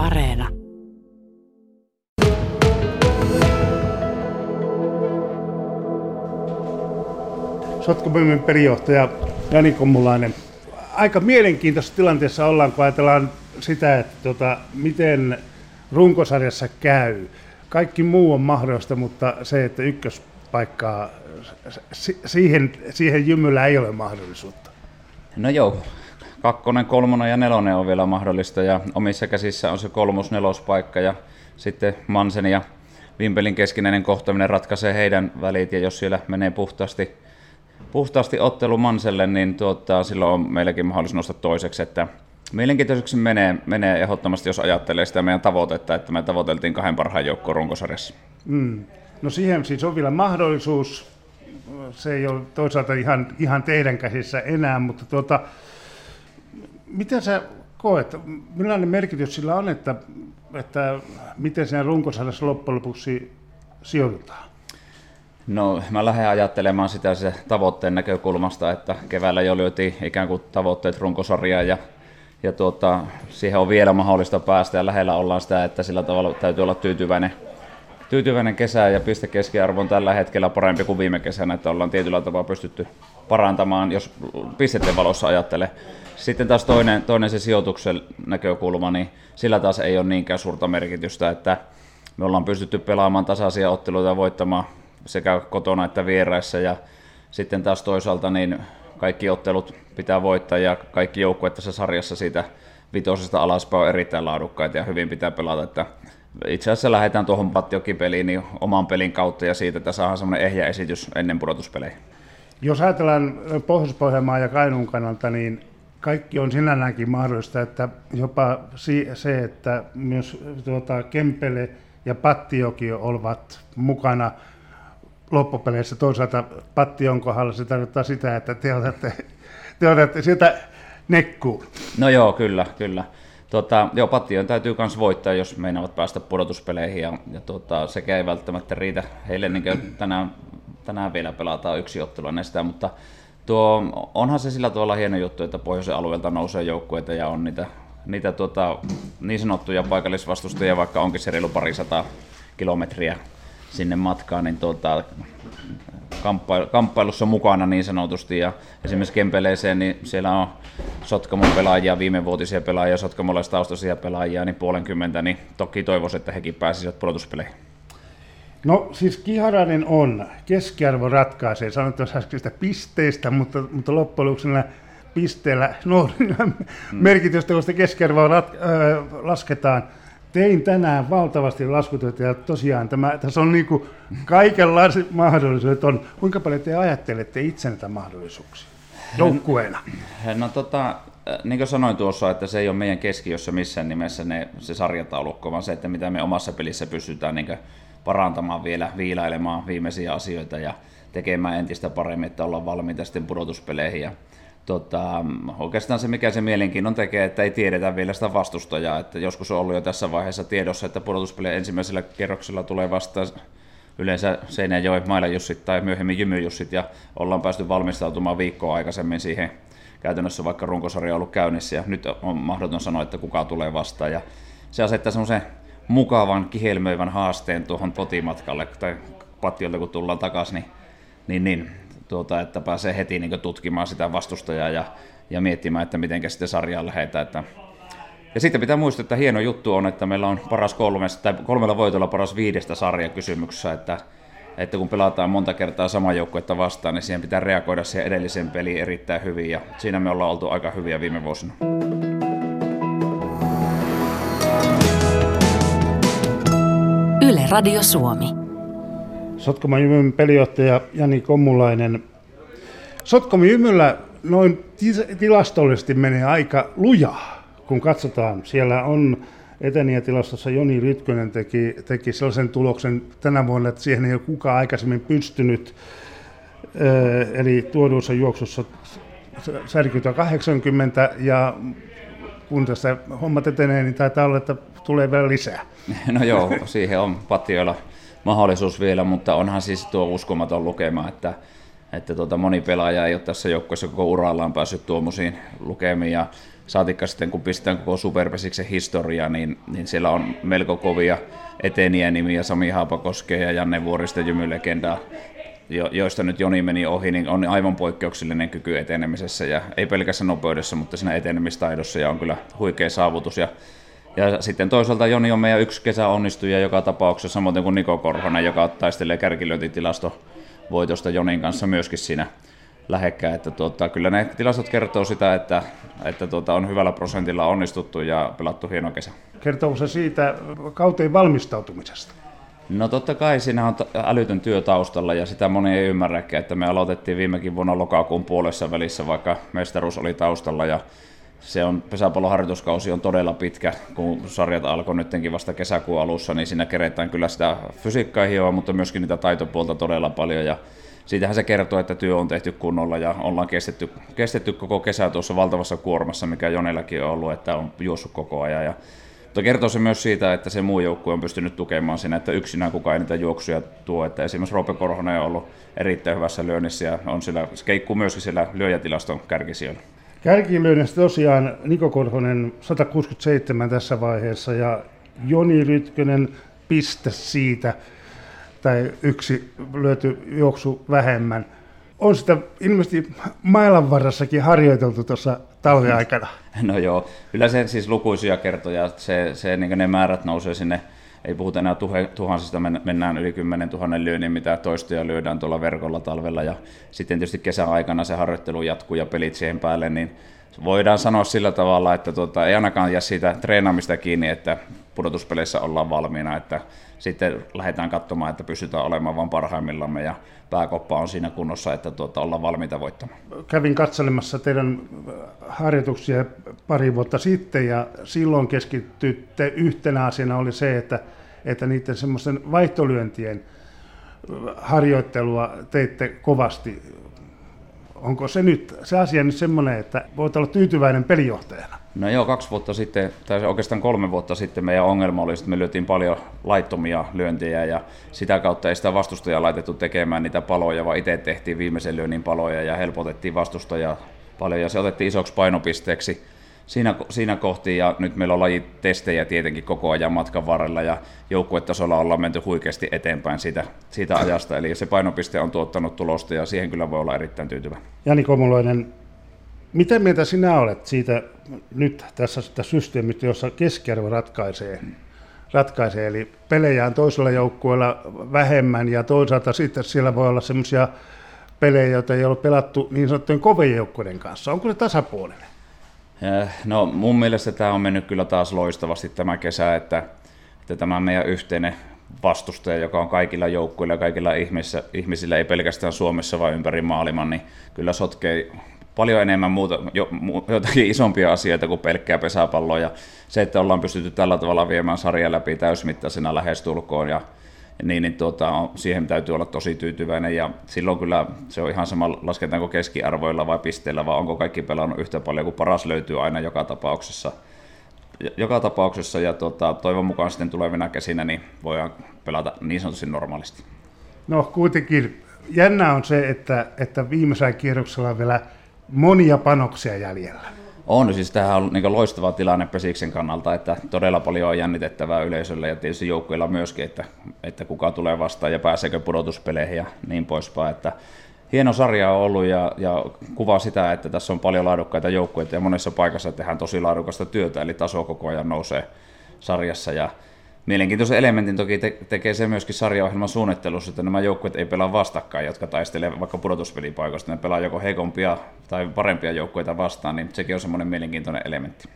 Areena. Sotkamyymän perijohtaja Jani Kommulainen. Aika mielenkiintoisessa tilanteessa ollaan, kun ajatellaan sitä, että tota, miten runkosarjassa käy. Kaikki muu on mahdollista, mutta se, että ykköspaikkaa, siihen, siihen jymyllä ei ole mahdollisuutta. No joo, kakkonen, kolmonen ja nelonen on vielä mahdollista ja omissa käsissä on se kolmos nelospaikka ja sitten Mansen ja Vimpelin keskinäinen kohtaminen ratkaisee heidän välit ja jos siellä menee puhtaasti, puhtaasti ottelu Manselle, niin tuota, silloin on meilläkin mahdollisuus nostaa toiseksi, että Mielenkiintoiseksi menee, menee ehdottomasti, jos ajattelee sitä meidän tavoitetta, että me tavoiteltiin kahden parhaan joukkoon runkosarjassa. Mm. No siihen siis on vielä mahdollisuus. Se ei ole toisaalta ihan, ihan teidän käsissä enää, mutta tuota, miten sä koet, millainen merkitys sillä on, että, että miten siinä runkosarjassa loppujen lopuksi sijoitutaan? No mä lähden ajattelemaan sitä se tavoitteen näkökulmasta, että keväällä jo lyötiin ikään kuin tavoitteet runkosarjaa ja ja tuota, siihen on vielä mahdollista päästä ja lähellä ollaan sitä, että sillä tavalla täytyy olla tyytyväinen, tyytyväinen kesä ja piste keskiarvo on tällä hetkellä parempi kuin viime kesänä, että ollaan tietyllä tavalla pystytty parantamaan, jos pisteiden valossa ajattelee. Sitten taas toinen, toinen se sijoituksen näkökulma, niin sillä taas ei ole niinkään suurta merkitystä, että me ollaan pystytty pelaamaan tasaisia otteluita ja voittamaan sekä kotona että vieraissa ja sitten taas toisaalta niin kaikki ottelut pitää voittaa ja kaikki joukkueet tässä sarjassa siitä vitosesta alaspäin on erittäin laadukkaita ja hyvin pitää pelata, että itse asiassa lähdetään tuohon Pattiokipeliin niin oman pelin kautta ja siitä, että saadaan semmoinen ehjä esitys ennen pudotuspelejä. Jos ajatellaan pohjois ja Kainuun kannalta, niin kaikki on sinänäänkin mahdollista, että jopa se, että myös tuota, Kempele ja Pattioki ovat mukana loppupeleissä. Toisaalta Pattion kohdalla se tarkoittaa sitä, että te olette te olette sieltä nekkuun. No joo, kyllä, kyllä. Tota, joo, Pattion täytyy myös voittaa, jos meinaavat päästä pudotuspeleihin, ja, ja tota, sekä ei välttämättä riitä heille, niin tänään, tänään vielä pelataan yksi ottelu näistä, mutta tuo, onhan se sillä tavalla hieno juttu, että pohjoisen alueelta nousee joukkueita ja on niitä, niitä tota, niin sanottuja paikallisvastustajia, vaikka onkin se reilu parisataa kilometriä sinne matkaan, niin tuota, kamppailussa mukana niin sanotusti. Ja esimerkiksi Kempeleeseen, niin siellä on Sotkamon pelaajia, viimevuotisia pelaajia, sotkamolaistaustaisia pelaajia, niin puolenkymmentä, niin toki toivoisin, että hekin pääsisivät pudotuspeleihin. No siis Kiharainen on, keskiarvo ratkaisee, sanoit tuossa äskeistä pisteistä, mutta, mutta loppujen lopuksi pisteellä no, mm. merkitystä, kun sitä keskiarvoa rat, äh, lasketaan – tein tänään valtavasti laskutyötä ja tosiaan tämä, tässä on niin kaikenlaiset mahdollisuudet. On. Kuinka paljon te ajattelette itse näitä mahdollisuuksia joukkueena? No tota, niin kuin sanoin tuossa, että se ei ole meidän keskiössä missään nimessä ne, se sarjataulukko, vaan se, että mitä me omassa pelissä pystytään niin parantamaan vielä, viilailemaan viimeisiä asioita ja tekemään entistä paremmin, että ollaan valmiita sitten pudotuspeleihin. Ja tota, oikeastaan se, mikä se mielenkiinnon tekee, että ei tiedetä vielä sitä vastustajaa. Että joskus on ollut jo tässä vaiheessa tiedossa, että pudotuspelien ensimmäisellä kerroksella tulee vasta yleensä Seinäjoen Mailajussit tai myöhemmin Jymyjussit, ja ollaan päästy valmistautumaan viikkoa aikaisemmin siihen käytännössä vaikka runkosarja on ollut käynnissä, ja nyt on mahdoton sanoa, että kuka tulee vastaan. Ja se asettaa semmoisen mukavan, kihelmöivän haasteen tuohon kotimatkalle, tai pattiolta kun tullaan takaisin, niin, niin, niin tuota, että pääsee heti niin tutkimaan sitä vastustajaa ja, ja miettimään, että miten sitten sarjaan lähdetään. Että ja sitten pitää muistaa, että hieno juttu on, että meillä on paras kolmesta, tai kolmella voitolla paras viidestä sarjakysymyksessä, että, että kun pelataan monta kertaa samaa joukkuetta vastaan, niin siihen pitää reagoida siihen edelliseen peliin erittäin hyvin, ja siinä me ollaan oltu aika hyviä viime vuosina. Yle Radio Suomi. Sotkaman Jymyn pelijohtaja Jani Kommulainen. Sotkaman Jymyllä noin tilastollisesti menee aika lujaa, kun katsotaan. Siellä on eteniä-tilastossa Joni Rytkönen teki, teki sellaisen tuloksen tänä vuonna, että siihen ei ole kukaan aikaisemmin pystynyt. Eli tuoduissa juoksussa särkytä 80 ja kun tässä hommat etenee, niin taitaa olla, että tulee vielä lisää. No joo, siihen on patioilla mahdollisuus vielä, mutta onhan siis tuo uskomaton lukema, että, että tuota, moni pelaaja ei ole tässä joukkueessa koko urallaan päässyt tuommoisiin lukemiin. Ja saatikka sitten kun pistetään koko Superpesiksen historia, niin, niin siellä on melko kovia eteniä nimiä, Sami Haapakoske ja Janne Vuorista jymylegendaa, jo, joista nyt Joni meni ohi, niin on aivan poikkeuksellinen kyky etenemisessä. Ja ei pelkässä nopeudessa, mutta siinä etenemistaidossa. Ja on kyllä huikea saavutus. Ja ja sitten toisaalta Joni on meidän yksi kesä onnistuja joka tapauksessa, samoin kuin Niko Korhonen, joka taistelee kärkilyöntitilasto voitosta Jonin kanssa myöskin siinä lähekkäin. Että tuota, kyllä ne tilastot kertoo sitä, että, että tuota, on hyvällä prosentilla onnistuttu ja pelattu hieno kesä. Kertooko se siitä kauteen valmistautumisesta? No totta kai siinä on älytön työ taustalla ja sitä moni ei ymmärräkään, että me aloitettiin viimekin vuonna lokakuun puolessa välissä, vaikka mestaruus oli taustalla ja se on, pesäpallon harjoituskausi on todella pitkä, kun sarjat alkoi nytkin vasta kesäkuun alussa, niin siinä keretään kyllä sitä fysiikkaa hioa, mutta myöskin niitä taitopuolta todella paljon ja siitähän se kertoo, että työ on tehty kunnolla ja ollaan kestetty, kestetty koko kesä tuossa valtavassa kuormassa, mikä Jonellakin on ollut, että on juossut koko ajan. Ja, mutta kertoo se myös siitä, että se muu joukkue on pystynyt tukemaan siinä, että yksinään kukaan ei niitä juoksuja tuo. Että esimerkiksi Roope Korhonen on ollut erittäin hyvässä lyönnissä ja on sillä, se keikkuu myöskin siellä lyöjätilaston kärkisijoilla. Kärkilyönnissä tosiaan Niko Korhonen 167 tässä vaiheessa ja Joni Rytkönen piste siitä tai yksi lyöty juoksu vähemmän. On sitä ilmeisesti mailan varrassakin harjoiteltu tuossa talviaikana. No joo, kyllä se siis lukuisia kertoja, se, se niin ne määrät nousee sinne, ei puhuta enää tuhansista, mennään yli 10 000 lyönnin, mitä toistoja lyödään tuolla verkolla talvella, ja sitten tietysti kesäaikana se harjoittelu jatkuu ja pelit siihen päälle, niin voidaan sanoa sillä tavalla, että tuota, ei ainakaan jää siitä treenaamista kiinni, että pudotuspeleissä ollaan valmiina, että sitten lähdetään katsomaan, että pystytään olemaan vain parhaimmillamme ja pääkoppa on siinä kunnossa, että tuota, ollaan valmiita voittamaan. Kävin katselemassa teidän harjoituksia pari vuotta sitten ja silloin keskitytte yhtenä asiana oli se, että, että niiden semmoisen vaihtolyöntien harjoittelua teitte kovasti. Onko se nyt se asia nyt semmoinen, että voit olla tyytyväinen pelijohtajana? No joo, kaksi vuotta sitten, tai oikeastaan kolme vuotta sitten meidän ongelma oli, että me lyötiin paljon laittomia lyöntejä ja sitä kautta ei sitä vastustajaa laitettu tekemään niitä paloja, vaan itse tehtiin viimeisen lyönnin paloja ja helpotettiin vastustajaa paljon ja se otettiin isoksi painopisteeksi siinä, siinä kohti ja nyt meillä on lajitestejä tietenkin koko ajan matkan varrella ja joukkuetasolla ollaan menty huikeasti eteenpäin siitä, siitä ajasta, eli se painopiste on tuottanut tulosta ja siihen kyllä voi olla erittäin tyytyväinen. Jani Komuloinen, mitä mieltä sinä olet siitä nyt tässä sitä systeemistä, jossa keskiarvo ratkaisee, ratkaisee, eli pelejä on toisella joukkueella vähemmän ja toisaalta sitten siellä voi olla semmoisia pelejä, joita ei ole pelattu niin sanottujen kovien joukkueiden kanssa. Onko se tasapuolinen? Eh, no mun mielestä tämä on mennyt kyllä taas loistavasti tämä kesä, että, että tämä meidän yhteinen vastustaja, joka on kaikilla joukkueilla ja kaikilla ihmisillä, ihmisillä, ei pelkästään Suomessa vaan ympäri maailman, niin kyllä sotkee paljon enemmän muuta, jo, jotakin isompia asioita kuin pelkkää pesäpalloa. Ja se, että ollaan pystytty tällä tavalla viemään sarja läpi täysmittaisena lähestulkoon ja niin, niin tuota, siihen täytyy olla tosi tyytyväinen ja silloin kyllä se on ihan sama, lasketaanko keskiarvoilla vai pisteillä, vai onko kaikki pelannut yhtä paljon, kun paras löytyy aina joka tapauksessa. Joka tapauksessa ja tuota, toivon mukaan sitten tulevina käsinä niin voidaan pelata niin sanotusti normaalisti. No kuitenkin jännä on se, että, että viimeisellä kierroksella vielä monia panoksia jäljellä. On, siis tämähän on niin loistava tilanne Pesiksen kannalta, että todella paljon on jännitettävää yleisölle ja tietysti joukkueilla myöskin, että, että kuka tulee vastaan ja pääseekö pudotuspeleihin ja niin poispäin. Että hieno sarja on ollut ja, ja kuvaa sitä, että tässä on paljon laadukkaita joukkueita ja monessa paikassa tehdään tosi laadukasta työtä, eli taso koko ajan nousee sarjassa ja Mielenkiintoisen elementin toki te- tekee se myöskin sarjaohjelman suunnittelussa, että nämä joukkueet ei pelaa vastakkain, jotka taistelevat vaikka pudotuspelipaikoista. Ne pelaa joko heikompia tai parempia joukkueita vastaan, niin sekin on semmoinen mielenkiintoinen elementti.